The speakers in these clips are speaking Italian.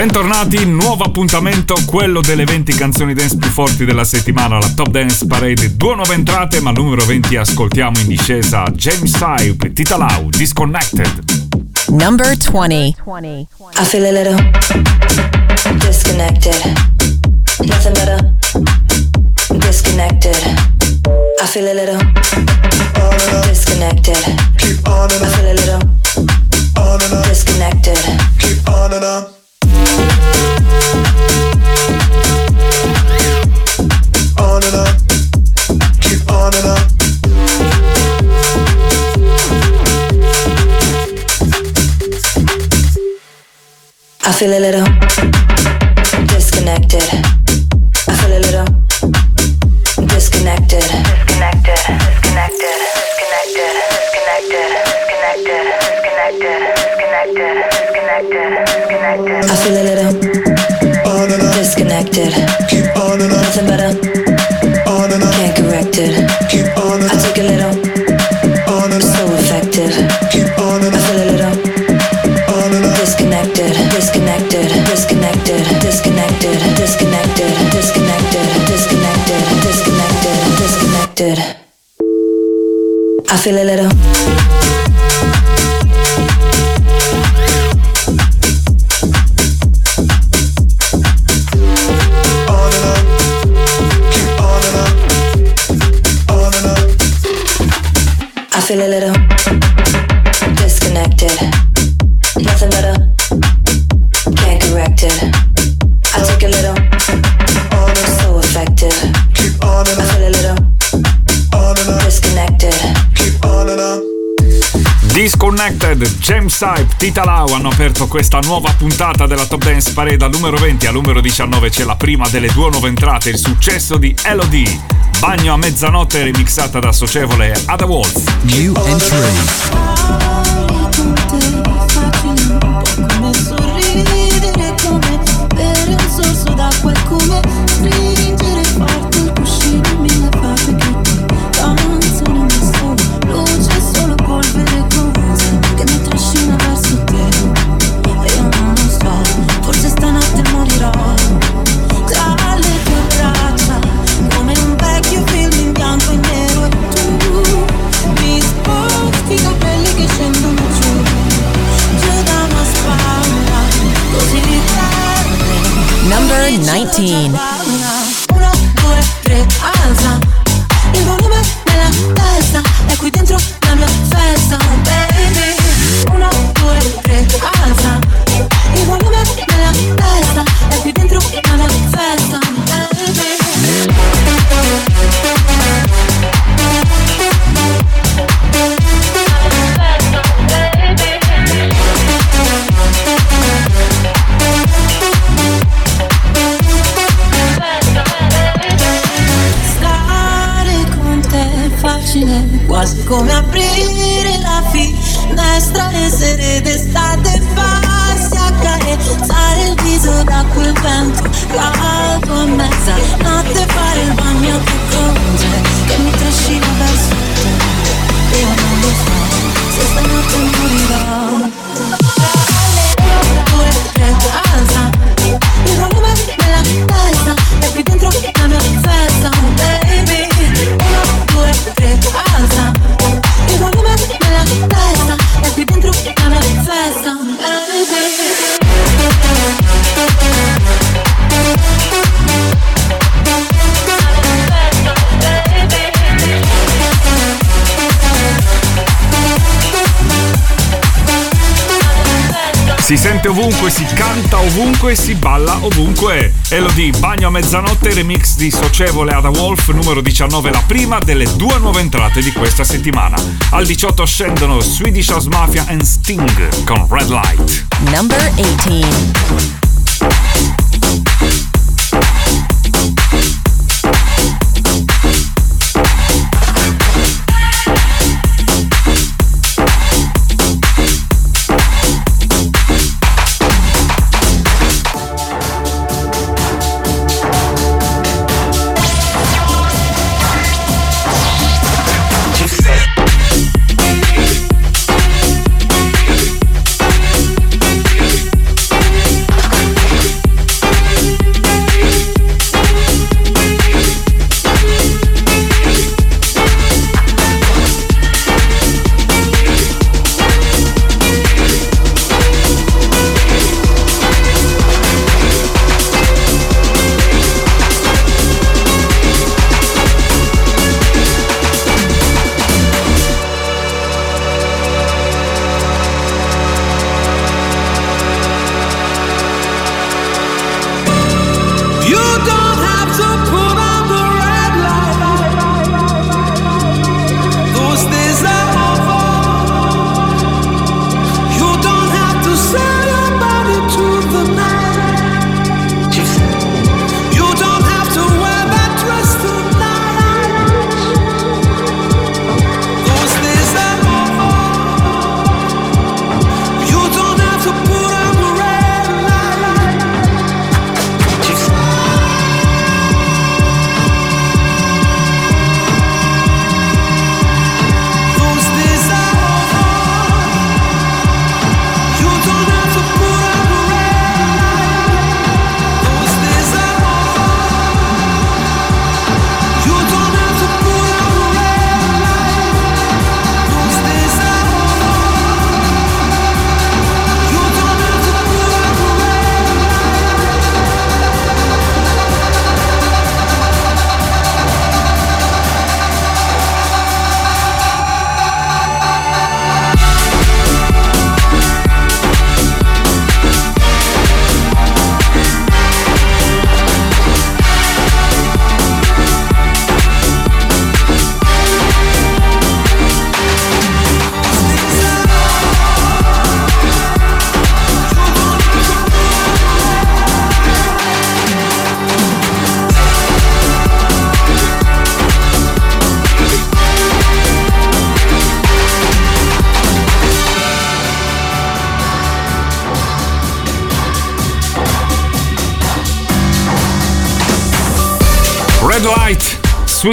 Bentornati, nuovo appuntamento, quello delle 20 canzoni dance più forti della settimana, la Top Dance Parade. Due nuove entrate, ma al numero 20 ascoltiamo in discesa James Hype, Tita Lau, Disconnected. Number 20. I feel a little disconnected. Nothing better. Disconnected. I feel a little disconnected. I feel a little disconnected. Keep on and on. Feel a little disconnected. i feel a little Tita Lau hanno aperto questa nuova puntata della Top Dance Parade al numero 20 al numero 19 c'è la prima delle due nuove entrate, il successo di Elodie. Bagno a mezzanotte remixata da Socievole Ada Wolf. New entry. 2019. Mezzanotte, remix di Socievole Ada Wolf, numero 19, la prima delle due nuove entrate di questa settimana. Al 18 scendono Swedish House Mafia and Sting con Red Light. Number 18.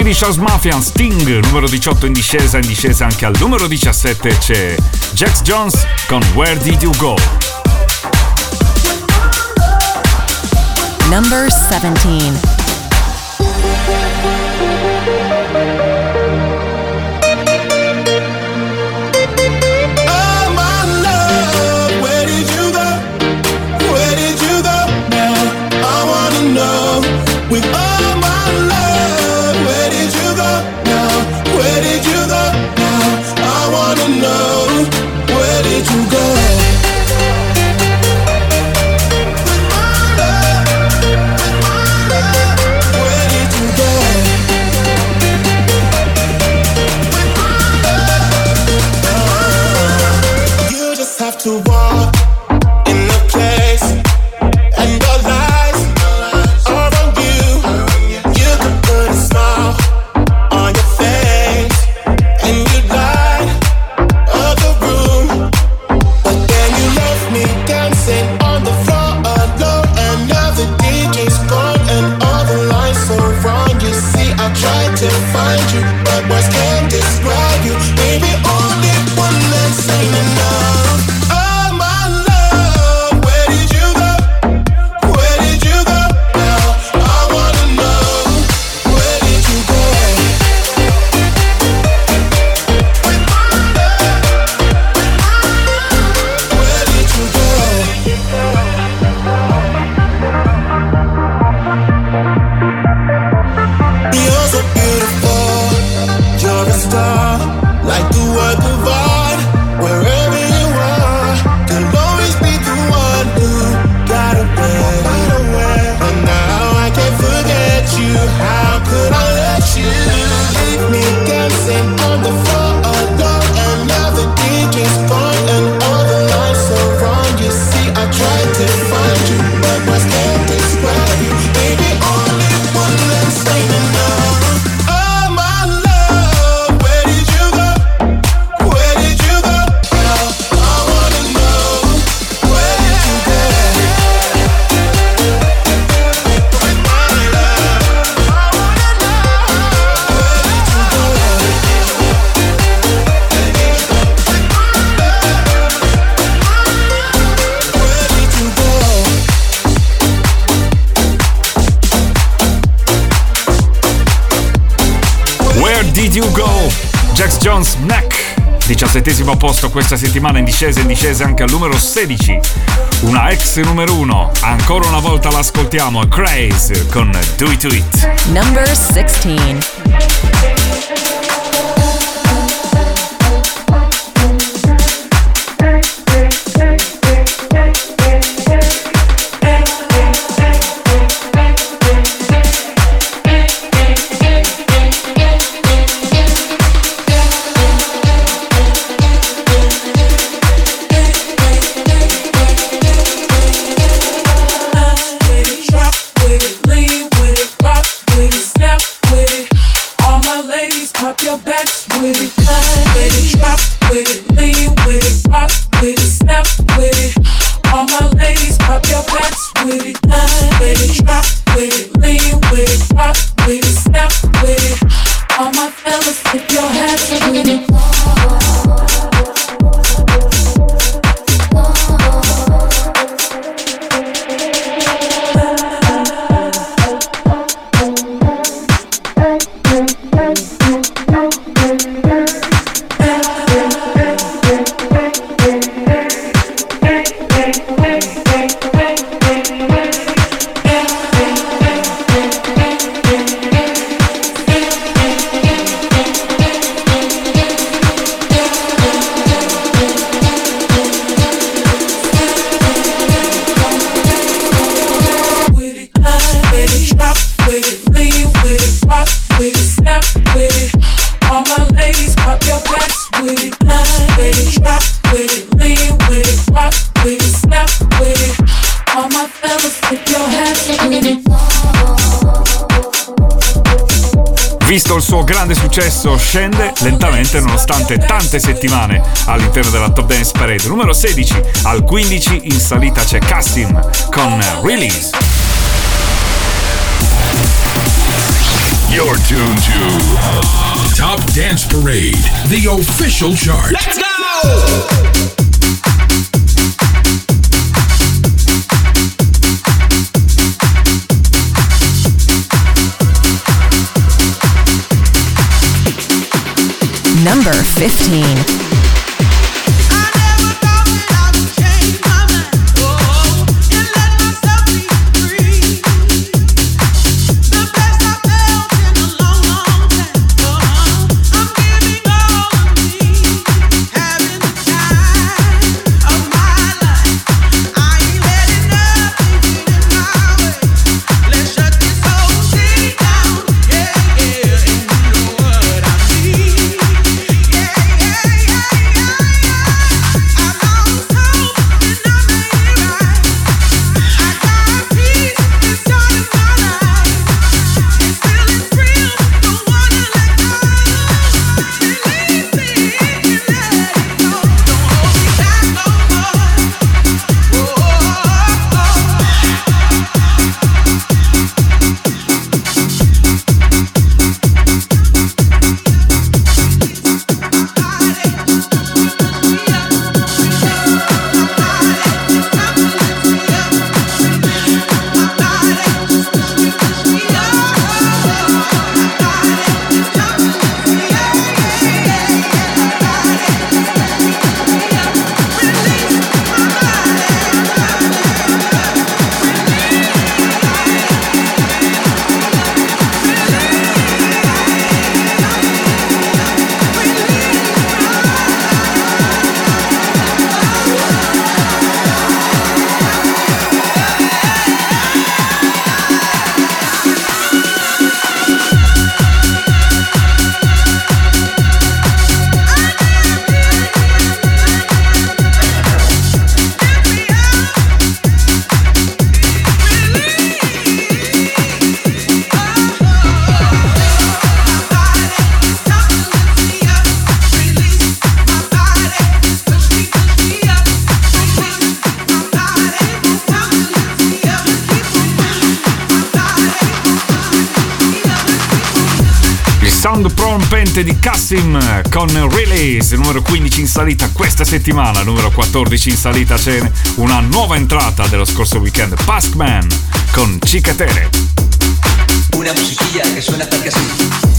Swedish House Mafia Sting, numero 18 in discesa, in discesa anche al numero 17 c'è Jax Jones con Where Did You Go? Number 17. You're Diciassettesimo posto questa settimana in discesa in discesa anche al numero 16. Una ex numero 1. Ancora una volta l'ascoltiamo. Craze con Do It To It. Number 16. Successo scende lentamente nonostante tante settimane all'interno della Top Dance Parade. Numero 16 al 15 in salita c'è Cassim con Release. You're tuned to Top Dance Parade, the official chart. Let's go! Number 15. Rompente di Cassim con Release, numero 15 in salita questa settimana, numero 14 in salita c'è una nuova entrata dello scorso weekend, Paskman con Cicatere. Una musiquilla che suena tal que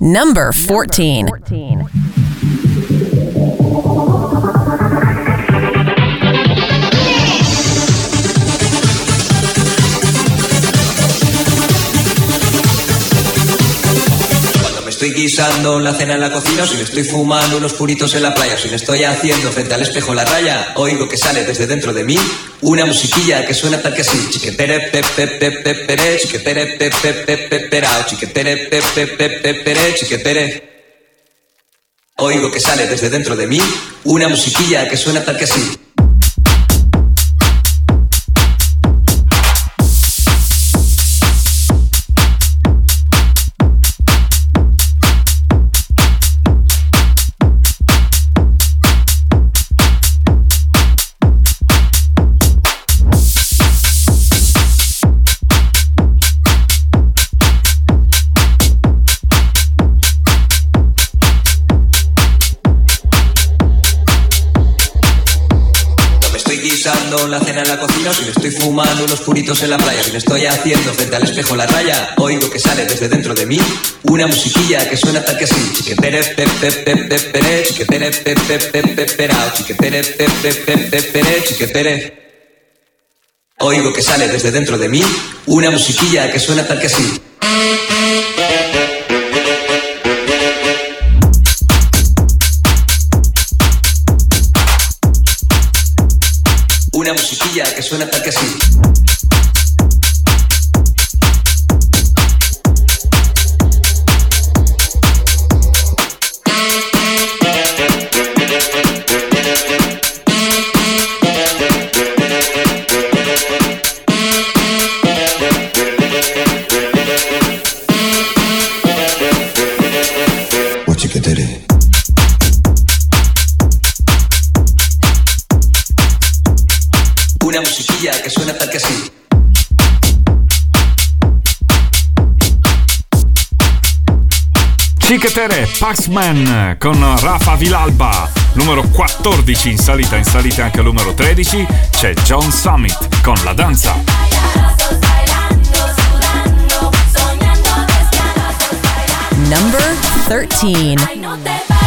Number 14. Cuando me estoy guisando la cena en la cocina, si me estoy fumando unos puritos en la playa, si me estoy haciendo frente al espejo la raya, oigo que sale desde dentro de mí una musiquilla que suena tal que así. Chiquetere, pe, pe, pe, pe, pere, chiquetere, pe, pe, pe, pe, perao, chiquetere, pe, pe, pe, pe, pere, chiquetere. Oigo que sale desde dentro de mí una musiquilla que suena tal que así. La cena en la cocina, si me estoy fumando unos puritos en la playa, si me estoy haciendo frente al espejo la raya, oigo que sale desde dentro de mí una musiquilla que suena tal que así. Chiquetere, pe, pe, pe, pe, pere, chiquetere, pe, pe, pe, pe, perao, chiquetere, pe, pe, pe, pe, pere, chiquetere. Oigo que sale desde dentro de mí una musiquilla que suena tal que así. Que suena tal que así. Cichetere, Paxman con Rafa Vilalba, numero 14 in salita, in salita anche al numero 13 c'è John Summit con La Danza. Number 13.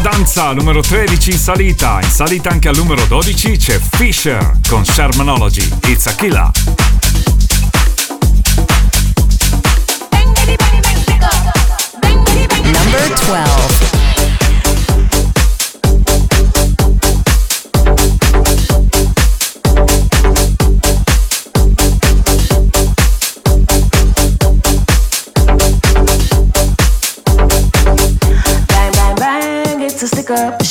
Danza, numero 13 in salita, in salita anche al numero 12 c'è Fisher con Shermanology, It's a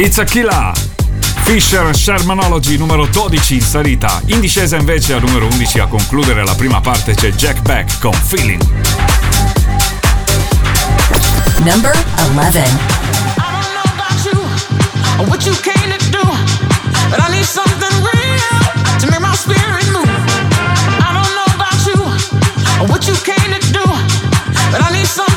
It's a killer. Fisher Shermanology numero 12 in salita, in discesa invece al numero 11 a concludere la prima parte c'è Jack Beck con Feeling. Number 11 But I need something real to make my spirit move. I don't know about you or what you came to do But I need some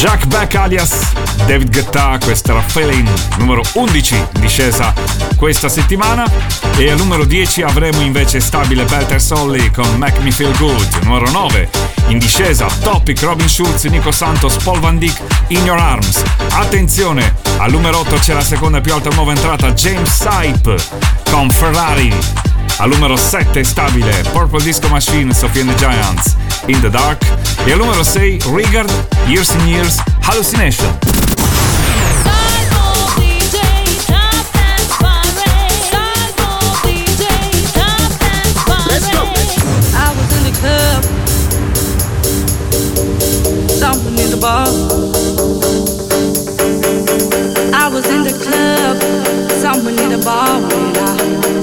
Jack Back alias David Guetta, questa era Feeling numero 11 in discesa questa settimana e al numero 10 avremo invece stabile Better Solly con Make Me Feel Good, numero 9 in discesa Topic Robin Schultz, Nico Santos, Paul Van Dyck, In Your Arms. Attenzione, al numero 8 c'è la seconda più alta nuova entrata James Sype con Ferrari al numero 7 stabile Purple Disco Machine, Sophie and the Giants, In the Dark e al numero 6 Rigard, Years and Years, Hallucination. club. Something in the bar. I was in the club. Someone in the bar when I.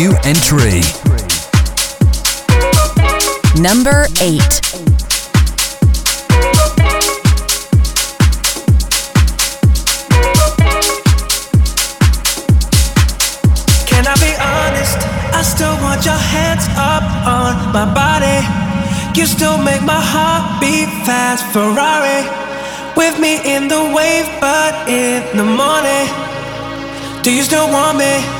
New entry. Number 8. Can I be honest? I still want your hands up on my body. You still make my heart beat fast. Ferrari with me in the wave, but in the morning. Do you still want me?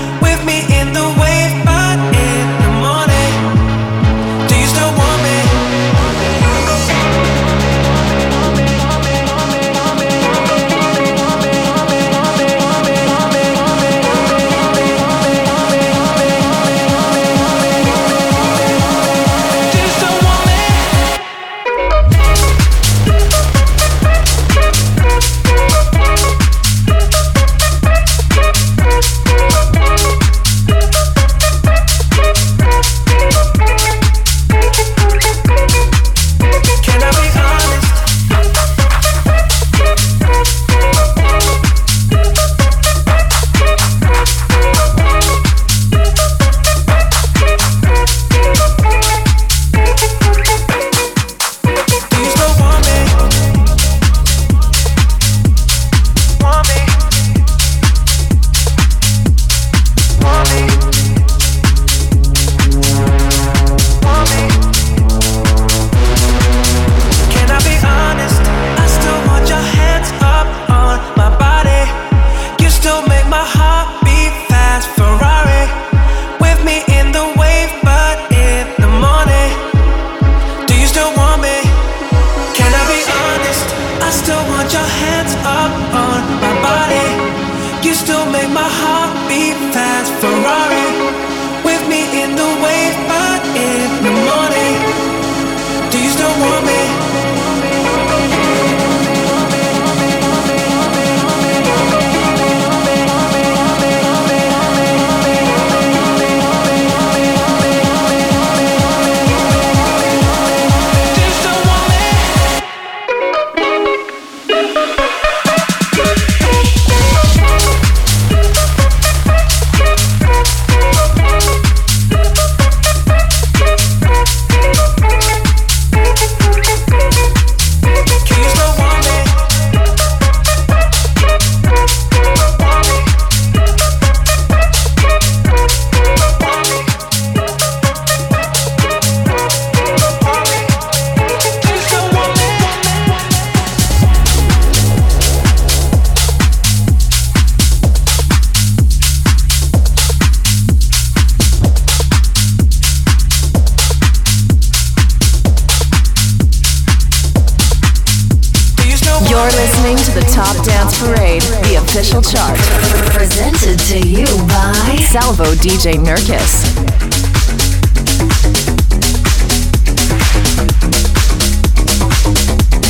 to you by Salvo DJ Nurkis.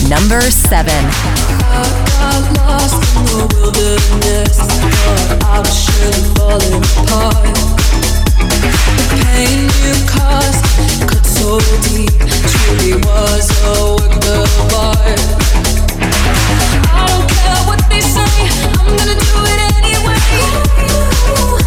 Number 7. got lost in the wilderness. I was surely falling apart. The pain you caused cut so deep. Truly was a work of art. I don't care what they say. I'm gonna do it anyway.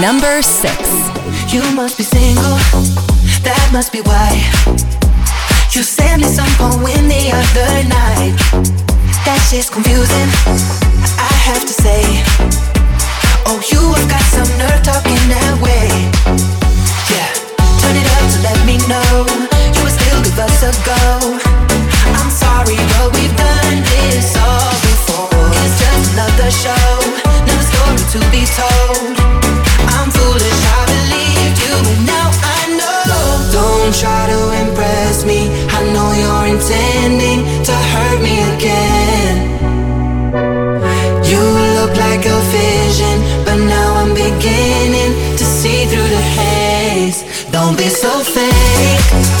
Number six. You must be single, that must be why. You sent me some poem the other night. That shit's confusing, I have to say. Oh, you have got some nerve talking that way. Yeah, turn it up to let me know you would still give us a go. I'm sorry, but we've done this all before. It's just another show, another story to be told. Don't try to impress me. I know you're intending to hurt me again. You look like a vision, but now I'm beginning to see through the haze. Don't be so fake.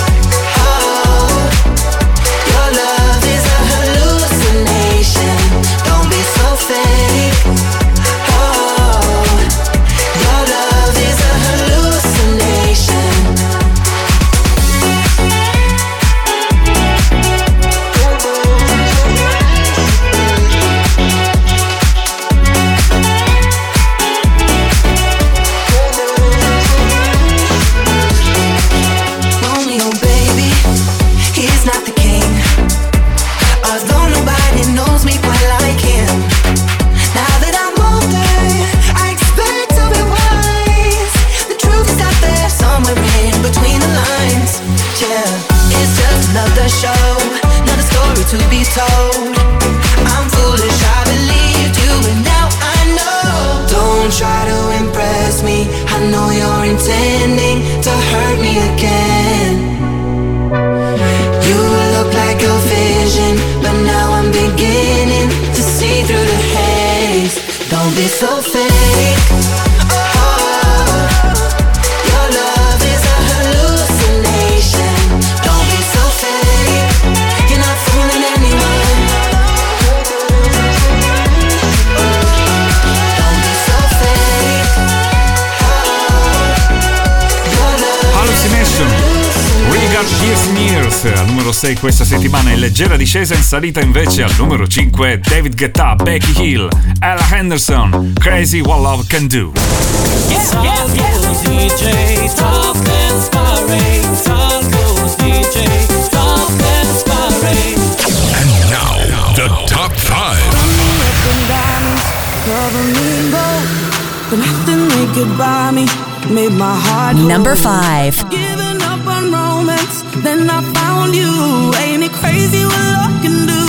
6 questa settimana in leggera discesa in salita invece al numero 5 David Guetta, Becky Hill, Ella Henderson, Crazy What Love Can Do. Yeah, yeah, yeah. And now the top 5. Number 5. Then I found you. Crazy what love can do?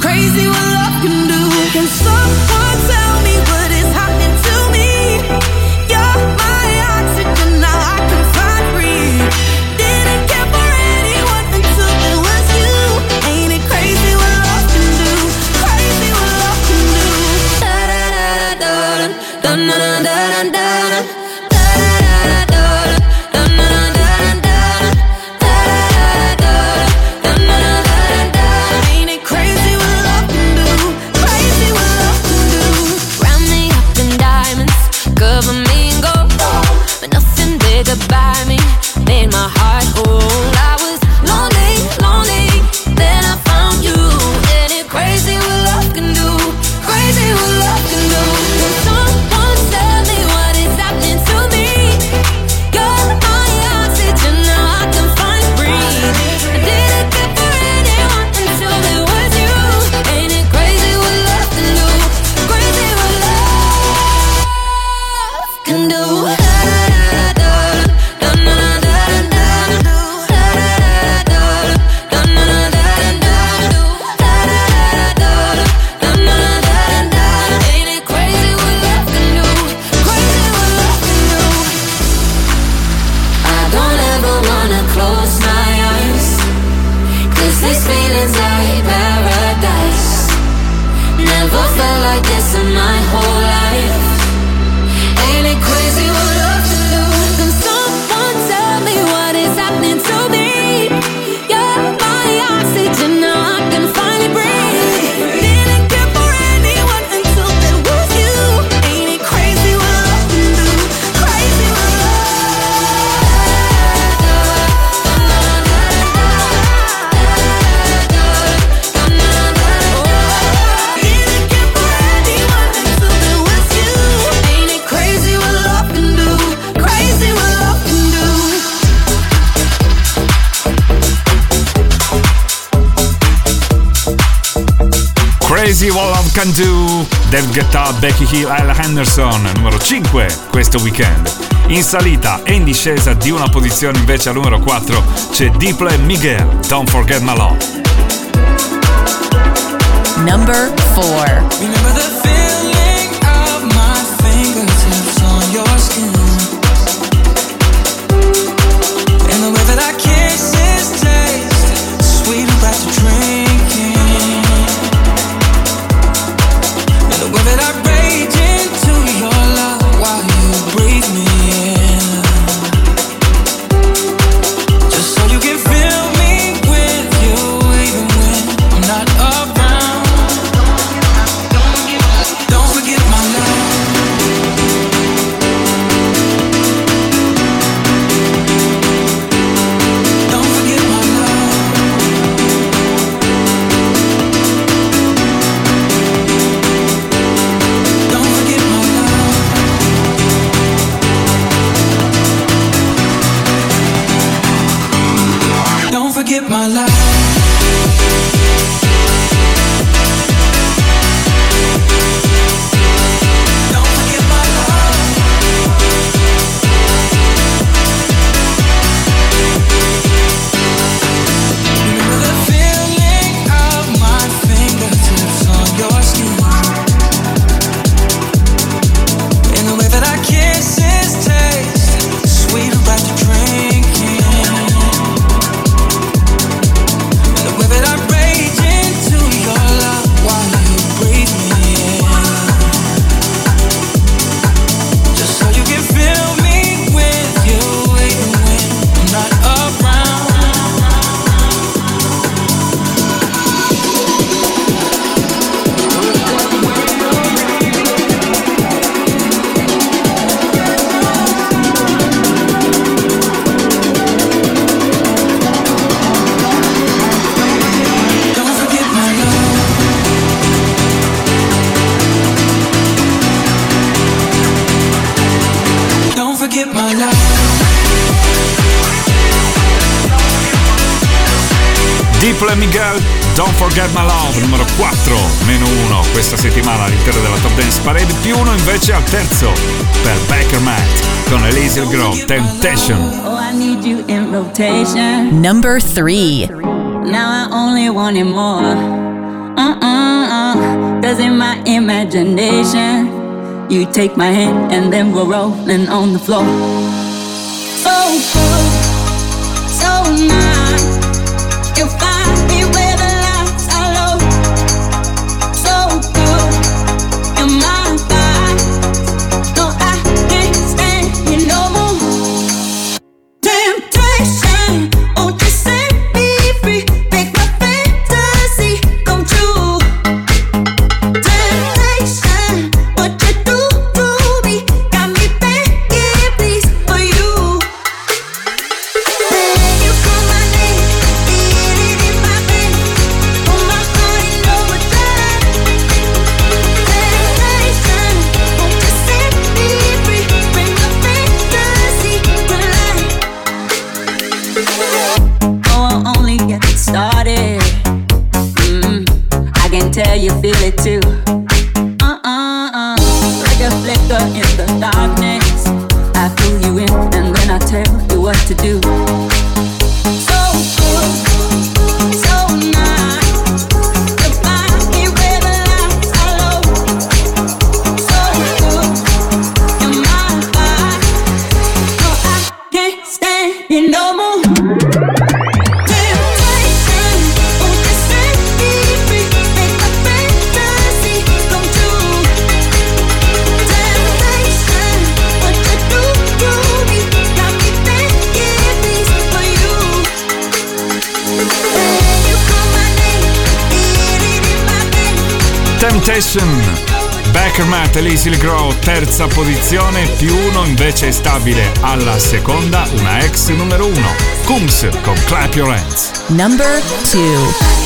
Crazy what love can do. Can someone tell me what is happening to me? Crazy What Love Can Do, Dave Guetta, Becky Hill, Al Henderson, numero 5 questo weekend. In salita e in discesa di una posizione invece al numero 4 c'è Diplo e Miguel, Don't Forget My Love. Number 4 Don't Forget My Love, numero 4, meno 1 questa settimana all'interno della Top Dance Parade, più 1 invece al terzo per Baker Matt con Elysial Grove, Temptation. Oh, I need you in rotation. Number 3. Now I only want it more. Uh-uh-uh. Cause in my imagination, you take my hand and then we're rolling on the floor. So good, so nice. terza posizione, più uno invece è stabile alla seconda, una ex numero uno. Coombs con Clap Your Hands. Number 2.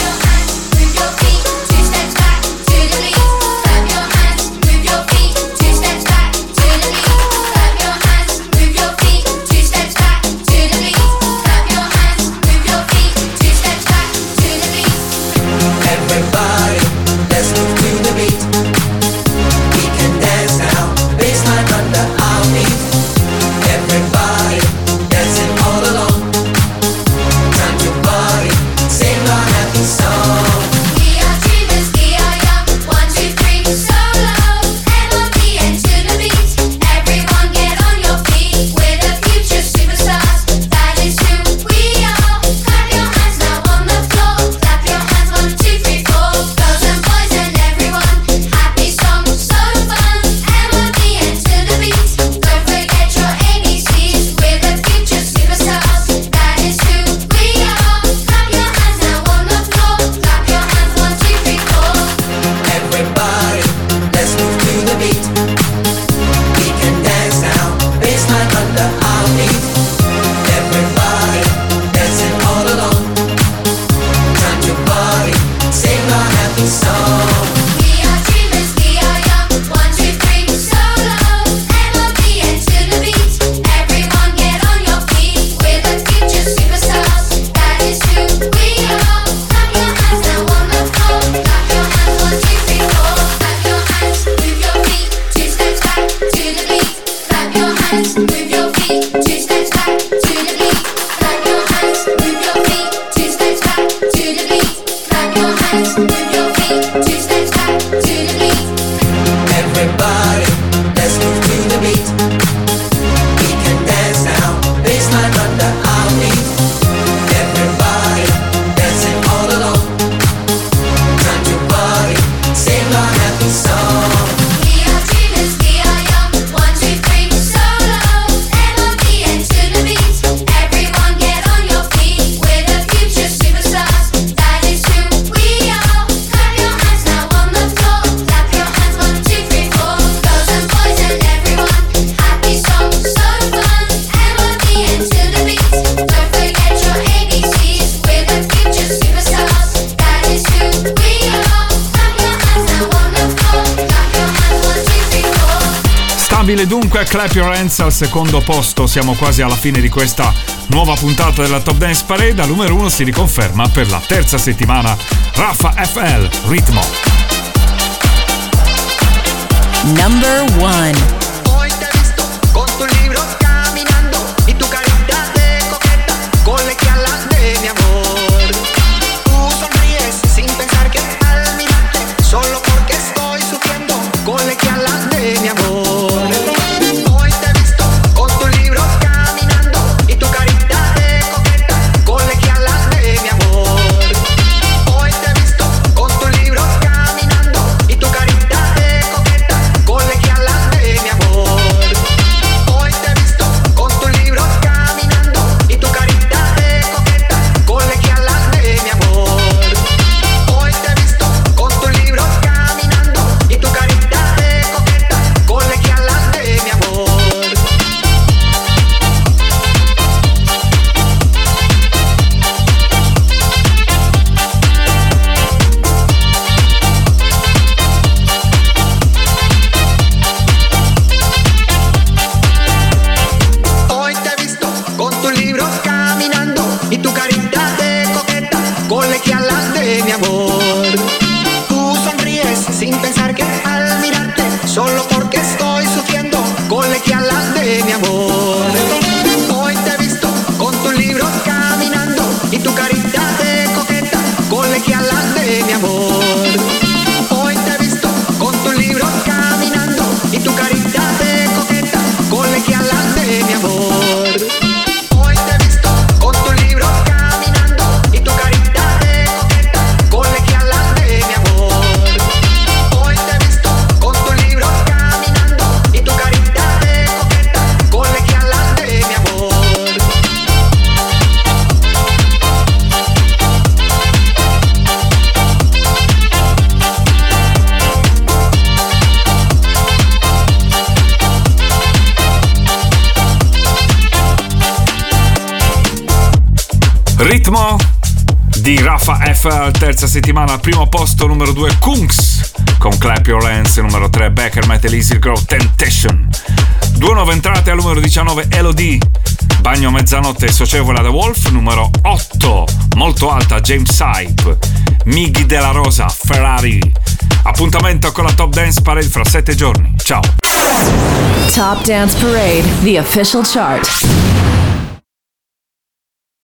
Cook, Clap Your Hands al secondo posto. Siamo quasi alla fine di questa nuova puntata della Top Dance Parade. Al numero 1 si riconferma per la terza settimana Rafa FL Ritmo. Number 1 terza settimana al primo posto, numero 2 Kunks con Clap Your Hands, numero 3 Becker Metal Easy Grow Temptation. Due nuove entrate al numero 19 Elodie, Bagno Mezzanotte socievole The Wolf, numero 8, molto alta James Sype, Miggy della Rosa, Ferrari. Appuntamento con la Top Dance Parade fra 7 giorni. Ciao. Top Dance Parade, the official chart.